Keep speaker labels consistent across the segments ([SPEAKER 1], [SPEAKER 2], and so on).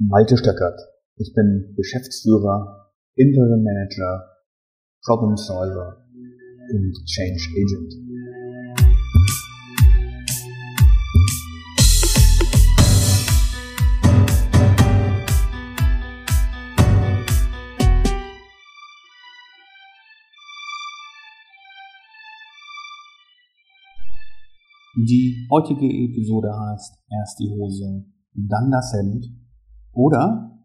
[SPEAKER 1] Malte Stöckert. Ich bin Geschäftsführer, Interim Manager, Problem Solver und Change Agent. Die heutige Episode heißt erst die Hose, dann das Hemd oder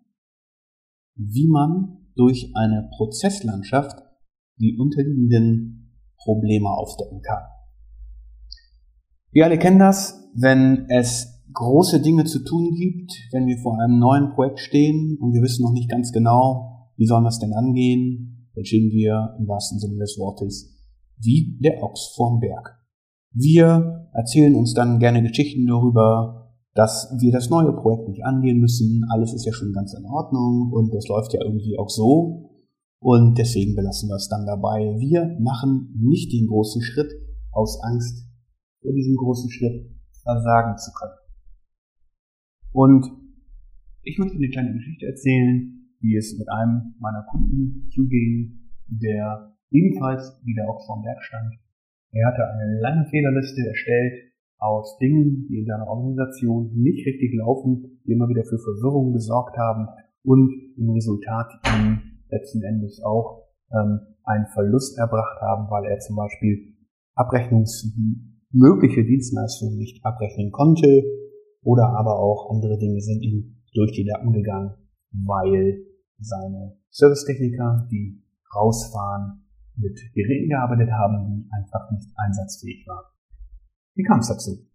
[SPEAKER 1] wie man durch eine Prozesslandschaft die unterliegenden Probleme aufdecken kann. Wir alle kennen das, wenn es große Dinge zu tun gibt, wenn wir vor einem neuen Projekt stehen und wir wissen noch nicht ganz genau, wie sollen wir es denn angehen, dann stehen wir im wahrsten Sinne des Wortes wie der Ochs vorm Berg. Wir erzählen uns dann gerne Geschichten darüber, dass wir das neue Projekt nicht angehen müssen. Alles ist ja schon ganz in Ordnung und das läuft ja irgendwie auch so. Und deswegen belassen wir es dann dabei. Wir machen nicht den großen Schritt aus Angst vor diesem großen Schritt versagen zu können. Und ich möchte eine kleine Geschichte erzählen, wie es mit einem meiner Kunden zuging, der ebenfalls wieder auch vorm Berg stand er hatte eine lange Fehlerliste erstellt aus Dingen, die in seiner Organisation nicht richtig laufen, die immer wieder für Verwirrung gesorgt haben und im Resultat ihm letzten Endes auch ähm, einen Verlust erbracht haben, weil er zum Beispiel abrechnungsmögliche Dienstleistungen nicht abrechnen konnte oder aber auch andere Dinge sind ihm durch die Lappen gegangen, weil seine Servicetechniker, die rausfahren, mit Geräten gearbeitet haben, die einfach nicht einsatzfähig waren. Wie kam es dazu?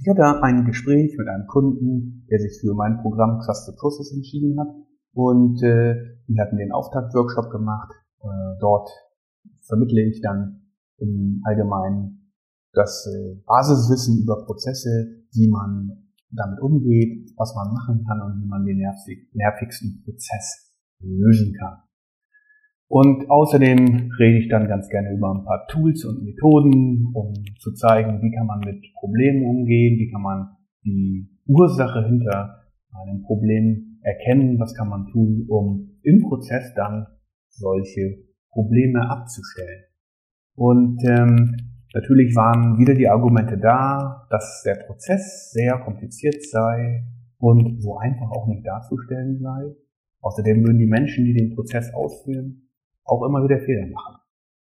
[SPEAKER 1] Ich hatte ein Gespräch mit einem Kunden, der sich für mein Programm Trusted Process entschieden hat und äh, wir hatten den Auftaktworkshop gemacht. Äh, dort vermittle ich dann im Allgemeinen das äh, Basiswissen über Prozesse, wie man damit umgeht, was man machen kann und wie man den nervig, nervigsten Prozess lösen kann. Und außerdem rede ich dann ganz gerne über ein paar Tools und Methoden, um zu zeigen, wie kann man mit Problemen umgehen, wie kann man die Ursache hinter einem Problem erkennen, was kann man tun, um im Prozess dann solche Probleme abzustellen. Und ähm, natürlich waren wieder die Argumente da, dass der Prozess sehr kompliziert sei und so einfach auch nicht darzustellen sei. Außerdem würden die Menschen, die den Prozess ausführen, auch immer wieder Fehler machen.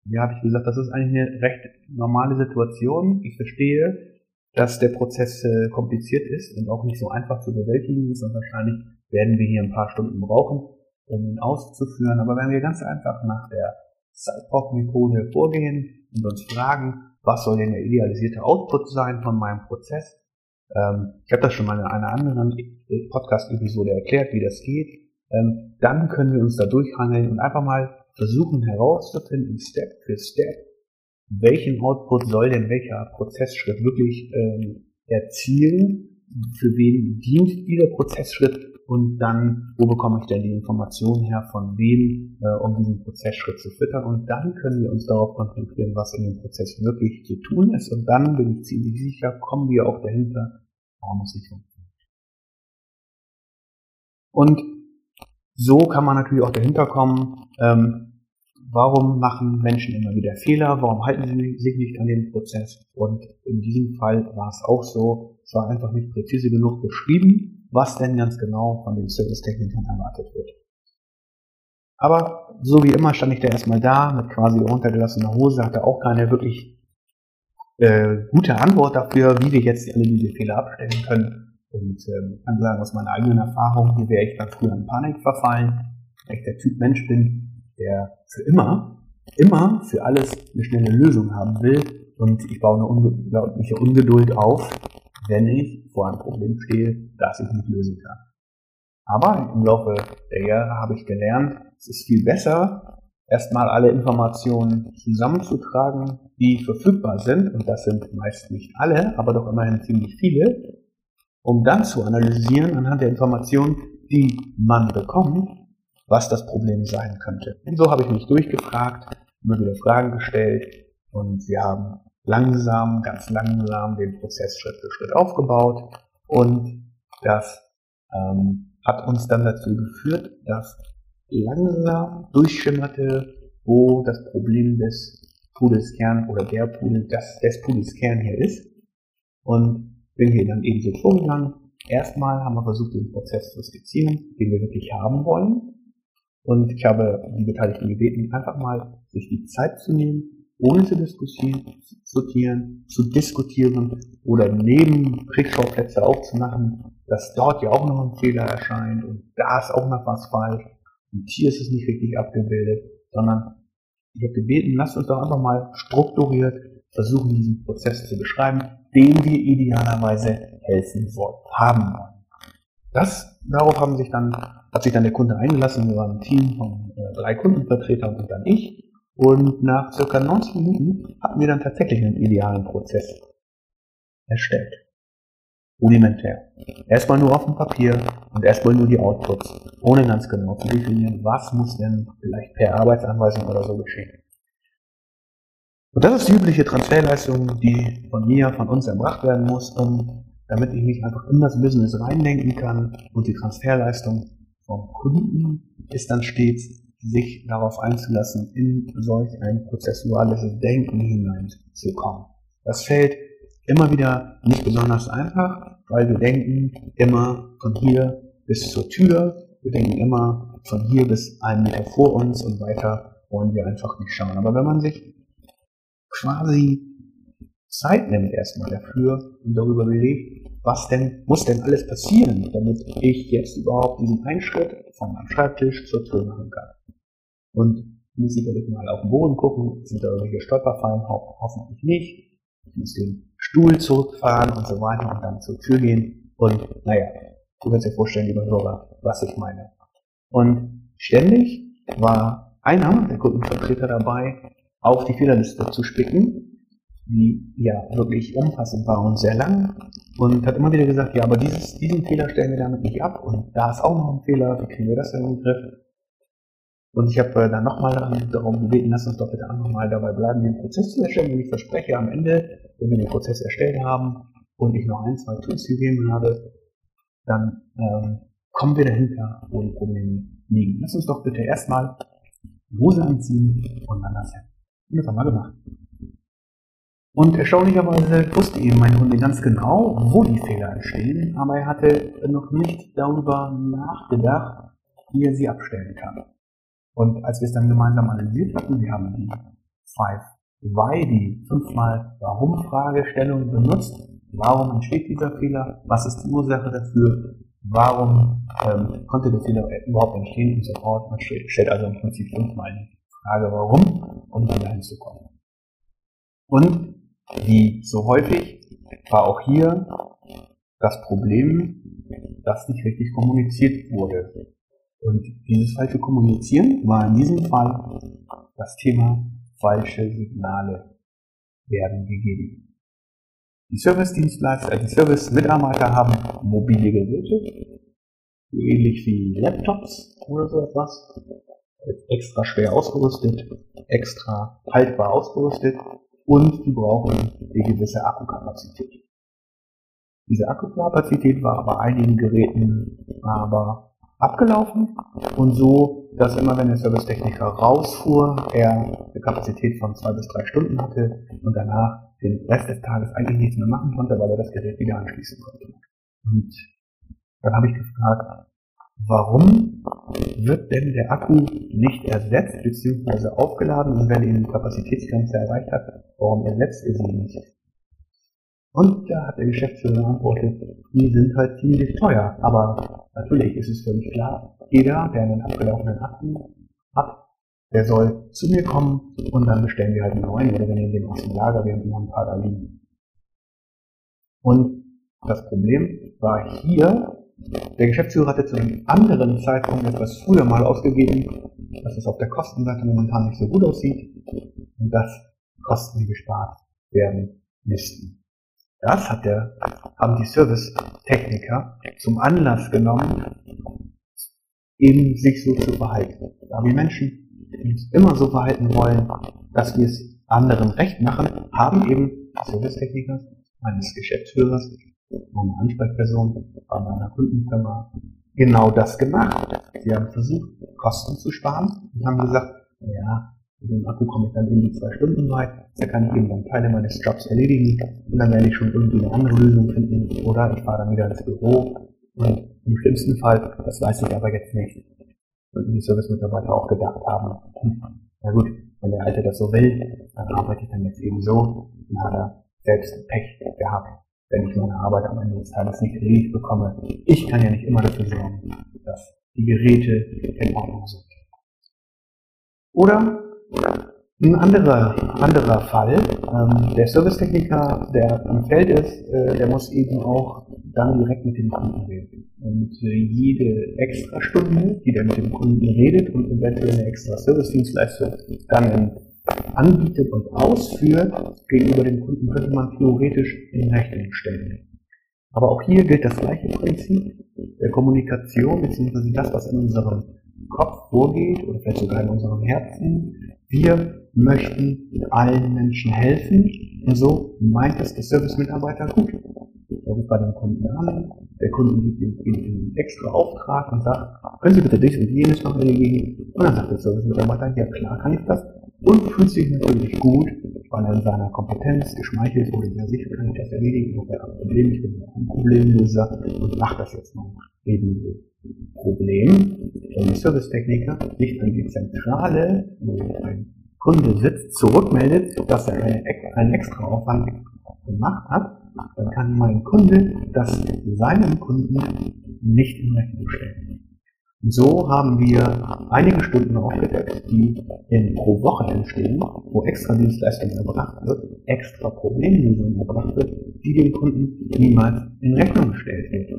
[SPEAKER 1] Hier habe ich gesagt, das ist eigentlich eine recht normale Situation. Ich verstehe, dass der Prozess äh, kompliziert ist und auch nicht so einfach zu bewältigen ist und wahrscheinlich werden wir hier ein paar Stunden brauchen, um ihn auszuführen. Aber wenn wir ganz einfach nach der Cyborg-Methode vorgehen und uns fragen, was soll denn der idealisierte Output sein von meinem Prozess? Ähm, ich habe das schon mal in einer anderen Podcast-Episode erklärt, wie das geht. Ähm, dann können wir uns da durchhangeln und einfach mal versuchen herauszufinden, Step für Step, welchen Output soll denn welcher Prozessschritt wirklich ähm, erzielen, für wen dient dieser Prozessschritt und dann, wo bekomme ich denn die Informationen her, von wem, äh, um diesen Prozessschritt zu füttern. Und dann können wir uns darauf konzentrieren, was in dem Prozess wirklich zu tun ist. Und dann bin ich ziemlich sicher, kommen wir auch dahinter, warum es nicht funktioniert. Und so kann man natürlich auch dahinter kommen, ähm, warum machen Menschen immer wieder Fehler, warum halten sie sich nicht an den Prozess. Und in diesem Fall war es auch so, es war einfach nicht präzise genug beschrieben, was denn ganz genau von den Servicetechnikern erwartet wird. Aber so wie immer stand ich da erstmal da mit quasi runtergelassener Hose, hatte auch keine wirklich äh, gute Antwort dafür, wie wir jetzt alle diese Fehler abstellen können. Und ähm, kann sagen, aus meiner eigenen Erfahrung, wie wäre ich dann früher in Panik verfallen, weil ich der Typ Mensch bin, der für immer, immer für alles eine schnelle Lösung haben will. Und ich baue eine unglaubliche Ungeduld auf, wenn ich vor einem Problem stehe, das ich nicht lösen kann. Aber im Laufe der Jahre habe ich gelernt, es ist viel besser, erstmal alle Informationen zusammenzutragen, die verfügbar sind. Und das sind meist nicht alle, aber doch immerhin ziemlich viele um dann zu analysieren anhand der Informationen, die man bekommt, was das Problem sein könnte. Und so habe ich mich durchgefragt, immer wieder Fragen gestellt und wir haben langsam, ganz langsam den Prozess Schritt für Schritt aufgebaut und das ähm, hat uns dann dazu geführt, dass langsam durchschimmerte, wo das Problem des Pudels Kern oder der Pudel, das des Pudels Kern hier ist. Und bin hier dann eben so vorgegangen. Erstmal haben wir versucht, den Prozess zu skizzieren, den wir wirklich haben wollen. Und ich habe die Beteiligten gebeten, einfach mal sich die Zeit zu nehmen, ohne zu diskutieren, zu diskutieren oder neben Kriegsschauplätze aufzumachen, dass dort ja auch noch ein Fehler erscheint und da ist auch noch was falsch und hier ist es nicht richtig abgebildet, sondern ich habe gebeten, lasst uns doch einfach mal strukturiert versuchen, diesen Prozess zu beschreiben, den wir idealerweise helfen wollen, haben wollen. Das, darauf haben sich dann, hat sich dann der Kunde eingelassen. Wir waren ein Team von äh, drei Kundenvertretern und dann ich. Und nach circa 90 Minuten hatten wir dann tatsächlich einen idealen Prozess erstellt. Rudimentär. Erstmal nur auf dem Papier und erstmal nur die Outputs, ohne ganz genau zu definieren, was muss denn vielleicht per Arbeitsanweisung oder so geschehen. Und das ist die übliche Transferleistung, die von mir, von uns erbracht werden muss, um, damit ich mich einfach in das Business reindenken kann. Und die Transferleistung vom Kunden ist dann stets sich darauf einzulassen, in solch ein prozessuales Denken hineinzukommen. Das fällt immer wieder nicht besonders einfach, weil wir denken immer von hier bis zur Tür, wir denken immer von hier bis einen Meter vor uns und weiter wollen wir einfach nicht schauen. Aber wenn man sich quasi Zeit nimmt erstmal dafür und darüber überlegt, was denn, muss denn alles passieren, damit ich jetzt überhaupt diesen Einschritt von meinem Schreibtisch zur Tür machen kann. Und ich muss sicherlich mal auf den Boden gucken, sind da irgendwelche Stolperfallen, ho hoffentlich nicht. Ich muss den Stuhl zurückfahren und so weiter und dann zur Tür gehen. Und naja, du kannst dir vorstellen, lieber Hörer, was ich meine. Und ständig war einer der Kundenvertreter dabei, auf die Fehlerliste zu spicken, die ja wirklich umfassend war und sehr lang. Und hat immer wieder gesagt, ja, aber dieses, diesen Fehler stellen wir damit nicht ab. Und da ist auch noch ein Fehler, wie kriegen wir das denn in den Griff? Und ich habe äh, dann nochmal darum gebeten, lass uns doch bitte auch nochmal dabei bleiben, den Prozess zu erstellen. Und ich verspreche am Ende, wenn wir den Prozess erstellt haben und ich noch ein, zwei Tools gegeben habe, dann ähm, kommen wir dahinter, wo die Probleme liegen. Lass uns doch bitte erstmal Hose anziehen und dann das. Und das haben wir gemacht. Und erstaunlicherweise wusste eben mein Hund ganz genau, wo die Fehler entstehen, aber er hatte noch nicht darüber nachgedacht, wie er sie abstellen kann. Und als wir es dann gemeinsam analysiert hatten, wir haben die Five Why, die fünfmal Warum-Fragestellung benutzt. Warum entsteht dieser Fehler? Was ist die Ursache dafür? Warum ähm, konnte der Fehler überhaupt entstehen und so fort? Man stellt also im Prinzip fünfmal die Frage, warum, um dann dahin zu kommen. Und wie so häufig war auch hier das Problem, dass nicht richtig kommuniziert wurde. Und dieses falsche Kommunizieren war in diesem Fall das Thema falsche Signale werden gegeben. Die Service-Dienstleister, äh, die Service-Mitarbeiter haben mobile Geräte, so ähnlich wie Laptops oder so etwas, extra schwer ausgerüstet, extra haltbar ausgerüstet und die brauchen eine gewisse Akkukapazität. Diese Akkukapazität war bei einigen Geräten aber abgelaufen und so, dass immer wenn der Servicetechniker rausfuhr, er eine Kapazität von zwei bis drei Stunden hatte und danach den Rest des Tages eigentlich nichts mehr machen konnte, weil er das Gerät wieder anschließen konnte. Und dann habe ich gefragt, warum wird denn der Akku nicht ersetzt bzw. aufgeladen und wenn ihn die Kapazitätsgrenze erreicht hat, warum ersetzt er sie nicht? Und da hat der Geschäftsführer geantwortet, die sind halt ziemlich teuer. Aber natürlich ist es völlig klar, jeder, der einen abgelaufenen Akku hat, der soll zu mir kommen und dann bestellen wir halt einen neuen oder wir nehmen den aus dem Lager, wir haben immer ein paar da liegen. Und das Problem war hier, der Geschäftsführer hatte zu einem anderen Zeitpunkt etwas früher mal ausgegeben, dass es auf der Kostenseite momentan nicht so gut aussieht und dass Kosten gespart werden müssten. Das hat der, haben die Servicetechniker zum Anlass genommen, eben sich so zu verhalten. Da wir Menschen uns immer so verhalten wollen, dass wir es anderen recht machen, haben eben Servicetechniker meines Geschäftsführers meine Ansprechperson bei meiner Kundenfirma, genau das gemacht. Sie haben versucht, Kosten zu sparen und haben gesagt, ja, mit dem Akku komme ich dann in die zwei Stunden weit, da kann ich eben dann Teile meines Jobs erledigen und dann werde ich schon irgendwie eine andere Lösung finden oder ich fahre dann wieder ins Büro und im schlimmsten Fall, das weiß ich aber jetzt nicht, und die Service-Mitarbeiter auch gedacht haben, hm, na gut, wenn der Alte das so will, dann arbeite ich dann jetzt eben so, dann hat er selbst Pech gehabt, wenn ich meine Arbeit am Ende des Tages nicht erledigt bekomme. Ich kann ja nicht immer dafür sorgen, dass die Geräte in Ordnung sind. Oder ein anderer, anderer Fall, ähm, der Servicetechniker, der im Feld ist, äh, der muss eben auch dann direkt mit dem Kunden reden. Und äh, jede extra Stunde, die der mit dem Kunden redet und eventuell eine extra Servicedienstleistung dann anbietet und ausführt, gegenüber dem Kunden könnte man theoretisch in Rechnung stellen. Aber auch hier gilt das gleiche Prinzip der Kommunikation, beziehungsweise das, was in unserem Kopf vorgeht oder vielleicht sogar in unserem Herzen. Wir möchten allen Menschen helfen und so meint es der Service-Mitarbeiter gut. Er bei dem Kunden an, der Kunde gibt ihm einen extra Auftrag und sagt, können Sie bitte dies und jenes noch erledigen? Und dann sagt der Service-Mitarbeiter, ja klar kann ich das und fühlt sich natürlich gut, weil er in seiner Kompetenz geschmeichelt wurde, ja sicher kann ich das erledigen, ich habe ein Problem, ich bin ein Problemlöser und mach das jetzt mal eben so. Problem, wenn der Servicetechniker nicht an die Zentrale, wo ein Kunde sitzt, zurückmeldet, dass er einen extra Aufwand gemacht hat, dann kann mein Kunde das seinem Kunden nicht in Rechnung stellen. So haben wir einige Stunden aufgedeckt, die in pro Woche entstehen, wo extra Dienstleistung erbracht wird, extra Problemlösung erbracht wird, die dem Kunden niemals in Rechnung gestellt wird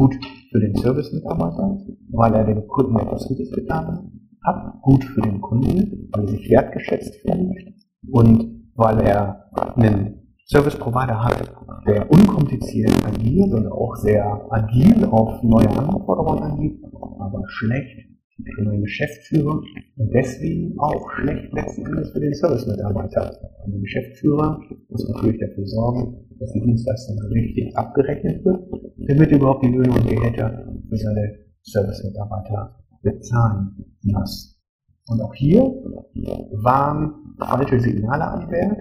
[SPEAKER 1] gut für den Service-Mitarbeiter, weil er dem Kunden etwas Gutes getan hat, gut für den Kunden, weil er sich wertgeschätzt fühlt. Und weil er einen Service-Provider hat, der unkompliziert agiert und auch sehr agil auf neue Anforderungen angeht, aber schlecht für den Geschäftsführer und deswegen auch schlecht letzten Endes für den Service-Mitarbeiter. Und der Geschäftsführer muss natürlich dafür sorgen, dass die Dienstleistung richtig abgerechnet wird, damit überhaupt die Löhne und Gehälter für seine Service-Mitarbeiter bezahlen muss. Und auch hier waren falsche Signale am Werk,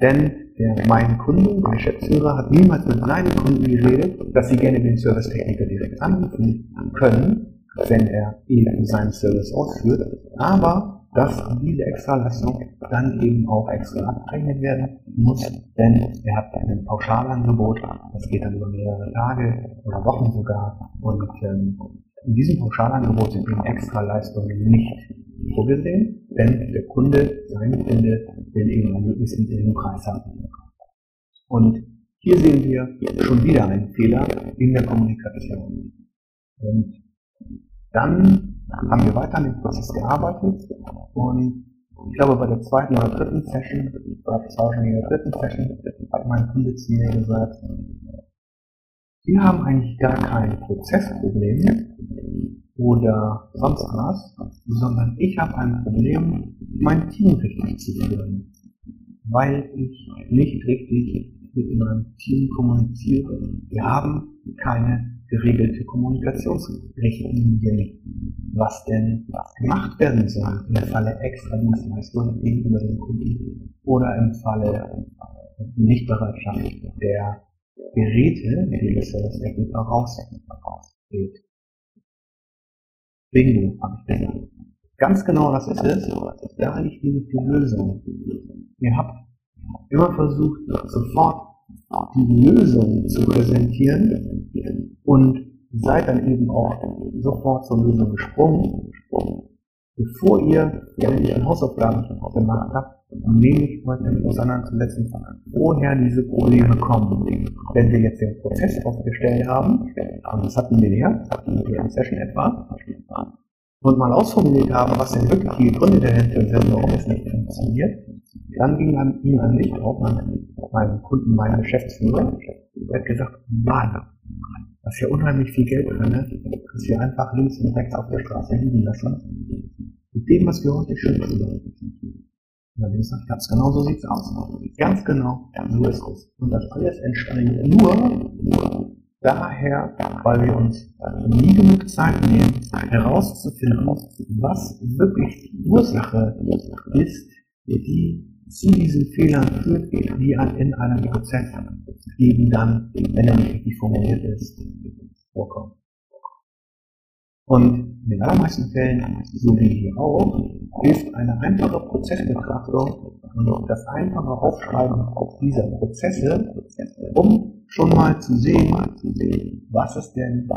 [SPEAKER 1] denn der mein Kunde, der Geschäftsführer, hat niemals mit seinen Kunden geredet, dass sie gerne den Servicetechniker direkt anrufen können, wenn er eben seinen Service ausführt, aber dass diese Extraleistung dann eben auch extra abgerechnet werden muss, denn er hat ein Pauschalangebot, das geht dann über mehrere Tage oder Wochen sogar. Und ähm, in diesem Pauschalangebot sind eben Extraleistungen nicht vorgesehen, denn der Kunde, sein Kunde, will eben einen möglichst niedrigen Preis haben. Und hier sehen wir schon wieder einen Fehler in der Kommunikation. Und dann haben wir weiter an dem Prozess gearbeitet und ich glaube bei der zweiten oder dritten Session, oder das war schon in der dritten Session, hat mein Kunde zu mir gesagt, wir haben eigentlich gar kein Prozessproblem oder sonst was, sondern ich habe ein Problem, mein Team richtig zu führen, weil ich nicht richtig mit meinem Team kommuniziere. Wir haben keine geregelte Kommunikationsrichtlinien, was denn gemacht werden soll im Falle extra Dienstleistungen gegenüber dem Kunden oder im Falle Nichtbereitschaft der Geräte, mit denen der Servicetechniker rausgeht. Bingo, habe ich gesagt. Ganz genau das ist es. Da liegt nämlich die Lösung. Ihr habt immer versucht, sofort die Lösung zu präsentieren und seid dann eben auch sofort zur Lösung gesprungen. Bevor ihr die eigentlichen Hausaufgaben gemacht habt, nehme ich heute damit auseinanderzusetzen, woher diese Probleme kommen. Wenn wir jetzt den Prozess aufgestellt haben, und das hatten wir ja, das hatten wir in Session etwa, und mal ausformuliert haben, was denn wirklich die Gründe dahinter sind, warum es nicht funktioniert, dann ging an ihm ein Licht auf, mein, meinem Kunden, meinem Geschäftsführer. Er hat gesagt, Mann, da ist ja unheimlich viel Geld drin, ne? das wir einfach links und rechts auf der Straße liegen lassen. Dem, was wir heute schützen. Dann gesagt, ganz genau so sieht's aus. Ganz genau, so ist es. Und das alles entspringt nur, daher, weil wir uns nie genug Zeit nehmen, herauszufinden, was wirklich die Ursache ist, die zu diesen Fehlern führt, die in einem Prozess eben dann, wenn er nicht richtig formuliert ist, vorkommen. Und in den allermeisten Fällen, so wie hier auch, hilft eine einfache Prozessbetrachtung und das einfache Aufschreiben dieser Prozesse, um schon mal zu sehen, was ist denn,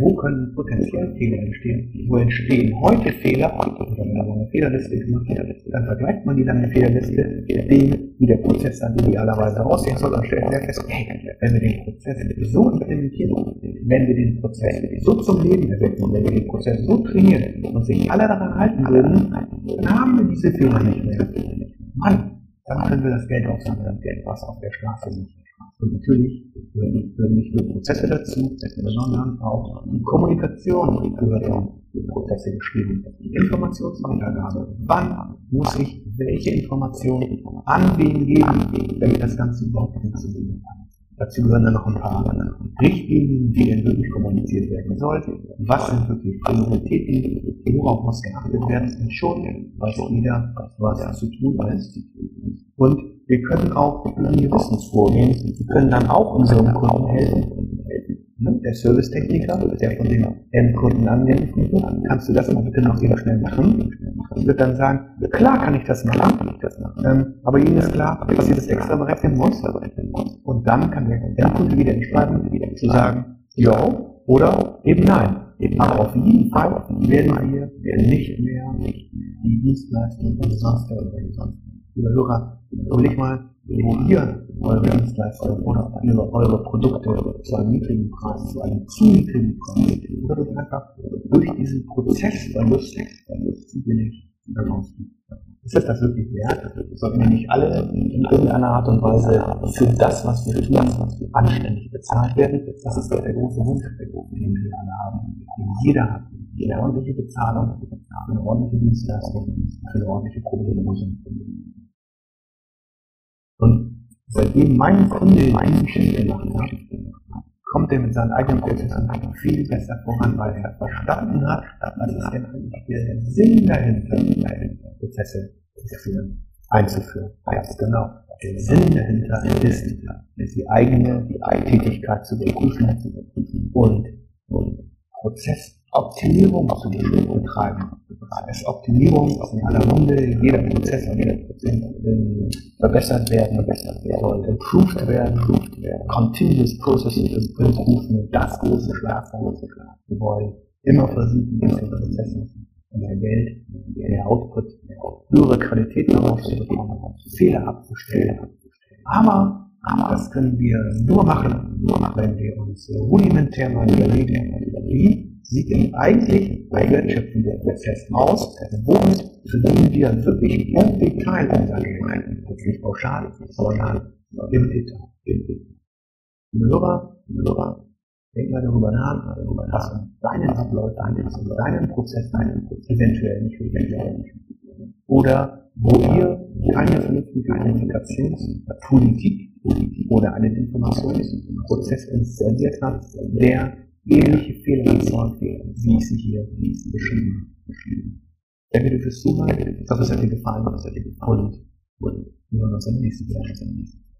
[SPEAKER 1] wo können potenziell Fehler entstehen, wo entstehen heute Fehler, oder wenn man eine Fehlerliste gemacht hat, dann vergleicht man die dann eine Fehlerliste mit dem, wie der Prozess dann idealerweise aussehen soll und stellt sehr fest, hey, wenn wir den Prozess so implementieren, wenn wir den Prozess so zum Leben erwecken, wenn wir den Prozess so trainieren und sich alle daran halten würden, dann haben wir diese Fehler nicht mehr. Mann, dann können wir das Geld aufsammeln, Geld, was auf der Straße liegt. Und natürlich gehören nicht nur Prozesse dazu, sondern auch die Kommunikation gehört auch Prozesse geschrieben. Die Informationsweitergabe. Wann muss ich welche Informationen an wen geben, damit das Ganze überhaupt funktionieren kann? Dazu gehören dann noch ein paar Richtlinien, die denn wirklich kommuniziert werden sollten. Was sind wirklich Prioritäten? Worauf muss geachtet werden? Und schon weiß jeder, was zu tun ist. Und wir können auch Gewissens vorgehen. Wir können dann auch unserem Kunden helfen. Der Servicetechniker, der von dem Endkunden angerufen wird, kannst du das mal bitte noch wieder schnell machen? Würde dann sagen, klar kann ich das machen, ähm, aber Ihnen ist klar, dass ich das extra berechnen muss. Und dann kann der Endkunde wieder entscheiden, zu sagen, ja oder eben nein. Aber auf jeden Fall werden wir nicht mehr die Dienstleistung umsonst oder Lieber Hörer, überleg mal, wo ihr eure Dienstleistungen oder eure, eure Produkte zu einem niedrigen Preis, zu einem zu niedrigen Preis oder einfach durch diesen Prozess Verlust, Verlust zu billig herausgibt. Ist das das wirklich wert? Sollten wir nicht alle in irgendeiner Art und Weise für das, was wir tun, anständig bezahlt werden? Das ist der große Wunsch, den wir alle haben, den jeder hat. Eine ordentliche Bezahlung eine ordentliche Dienstleistung, eine ordentliche Problemlösung. Und seitdem mein Kunde diesen Schritt gemacht hat, kommt er mit seinen eigenen Prozessen viel besser voran, weil er verstanden hat, was ist denn eigentlich der Sinn dahinter, Prozesse zu führen, einzuführen. Ganz genau. Der Sinn dahinter ist, die eigene die Tätigkeit zu überprüfen und, und Prozessoptimierung zu betreiben. Es Optimierung in aller Munde, jeder Prozess und jeder Prozess verbessert werden, verbessert werden, soll improved werden, improved werden. Continuous Process Improvement, das große Schlagwort. Wir wollen immer versuchen, bessere Prozesse und mehr Geld, mehr Output, höhere Qualität herauszubekommen, Fehler abzustellen. Aber das können wir nur machen, wenn wir uns rudimentär mal überlegen, wie sieht denn eigentlich bei Wertschöpfung der Prozess aus? Womit verdienen wir wirklich im Detail unser Geld? Jetzt nicht pauschal, sondern im Detail. Im Hörer, Hörer, denk mal darüber nach, was in deinen Abläufen, deinen Prozess, deinen Prozess eventuell nicht, eventuell nicht. Oder wo ihr keine vernünftige Kommunikationspolitik oder einen Informationsprozess installiert habt, der ähnliche Fehler werden, wie ich sie hier beschrieben habe. Danke dir fürs Zuhören. Ich hoffe, es hat dir gefallen. Und wir hören uns am nächsten Mal.